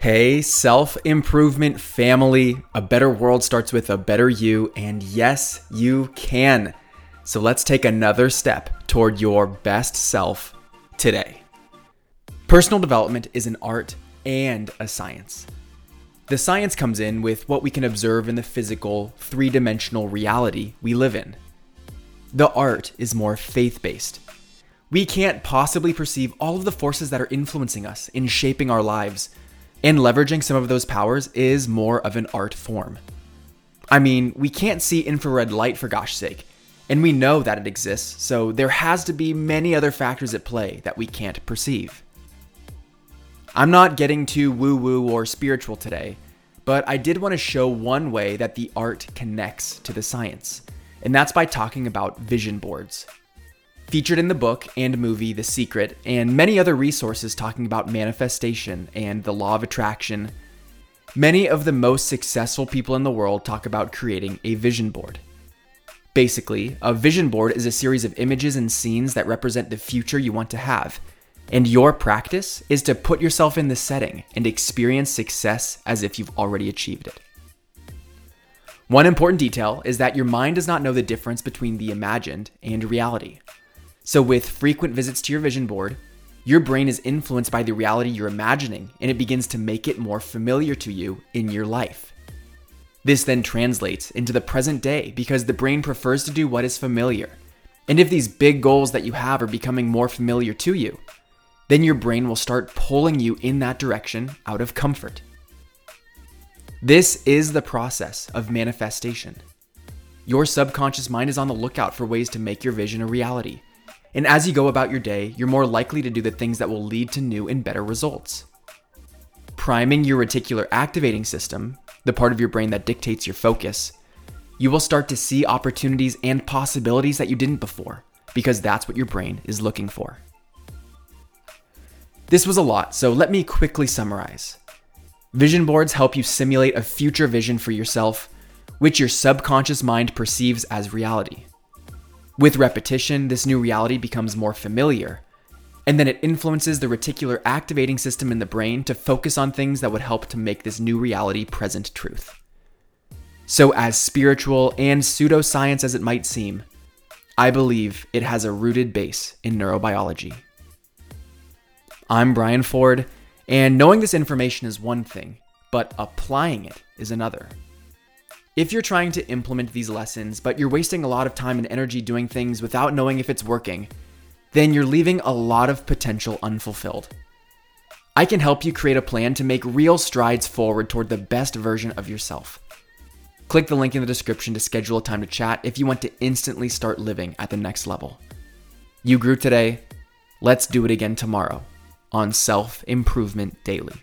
Hey, self improvement family. A better world starts with a better you, and yes, you can. So let's take another step toward your best self today. Personal development is an art and a science. The science comes in with what we can observe in the physical, three dimensional reality we live in. The art is more faith based. We can't possibly perceive all of the forces that are influencing us in shaping our lives and leveraging some of those powers is more of an art form. I mean, we can't see infrared light for gosh sake, and we know that it exists, so there has to be many other factors at play that we can't perceive. I'm not getting too woo woo or spiritual today, but I did want to show one way that the art connects to the science, and that's by talking about vision boards featured in the book and movie The Secret, and many other resources talking about manifestation and the law of attraction. Many of the most successful people in the world talk about creating a vision board. Basically, a vision board is a series of images and scenes that represent the future you want to have. And your practice is to put yourself in the setting and experience success as if you've already achieved it. One important detail is that your mind does not know the difference between the imagined and reality. So, with frequent visits to your vision board, your brain is influenced by the reality you're imagining and it begins to make it more familiar to you in your life. This then translates into the present day because the brain prefers to do what is familiar. And if these big goals that you have are becoming more familiar to you, then your brain will start pulling you in that direction out of comfort. This is the process of manifestation. Your subconscious mind is on the lookout for ways to make your vision a reality and as you go about your day, you're more likely to do the things that will lead to new and better results. Priming your reticular activating system, the part of your brain that dictates your focus, you will start to see opportunities and possibilities that you didn't before, because that's what your brain is looking for. This was a lot, so let me quickly summarize. Vision boards help you simulate a future vision for yourself, which your subconscious mind perceives as reality. With repetition, this new reality becomes more familiar, and then it influences the reticular activating system in the brain to focus on things that would help to make this new reality present truth. So, as spiritual and pseudoscience as it might seem, I believe it has a rooted base in neurobiology. I'm Brian Ford, and knowing this information is one thing, but applying it is another. If you're trying to implement these lessons, but you're wasting a lot of time and energy doing things without knowing if it's working, then you're leaving a lot of potential unfulfilled. I can help you create a plan to make real strides forward toward the best version of yourself. Click the link in the description to schedule a time to chat if you want to instantly start living at the next level. You grew today. Let's do it again tomorrow on Self Improvement Daily.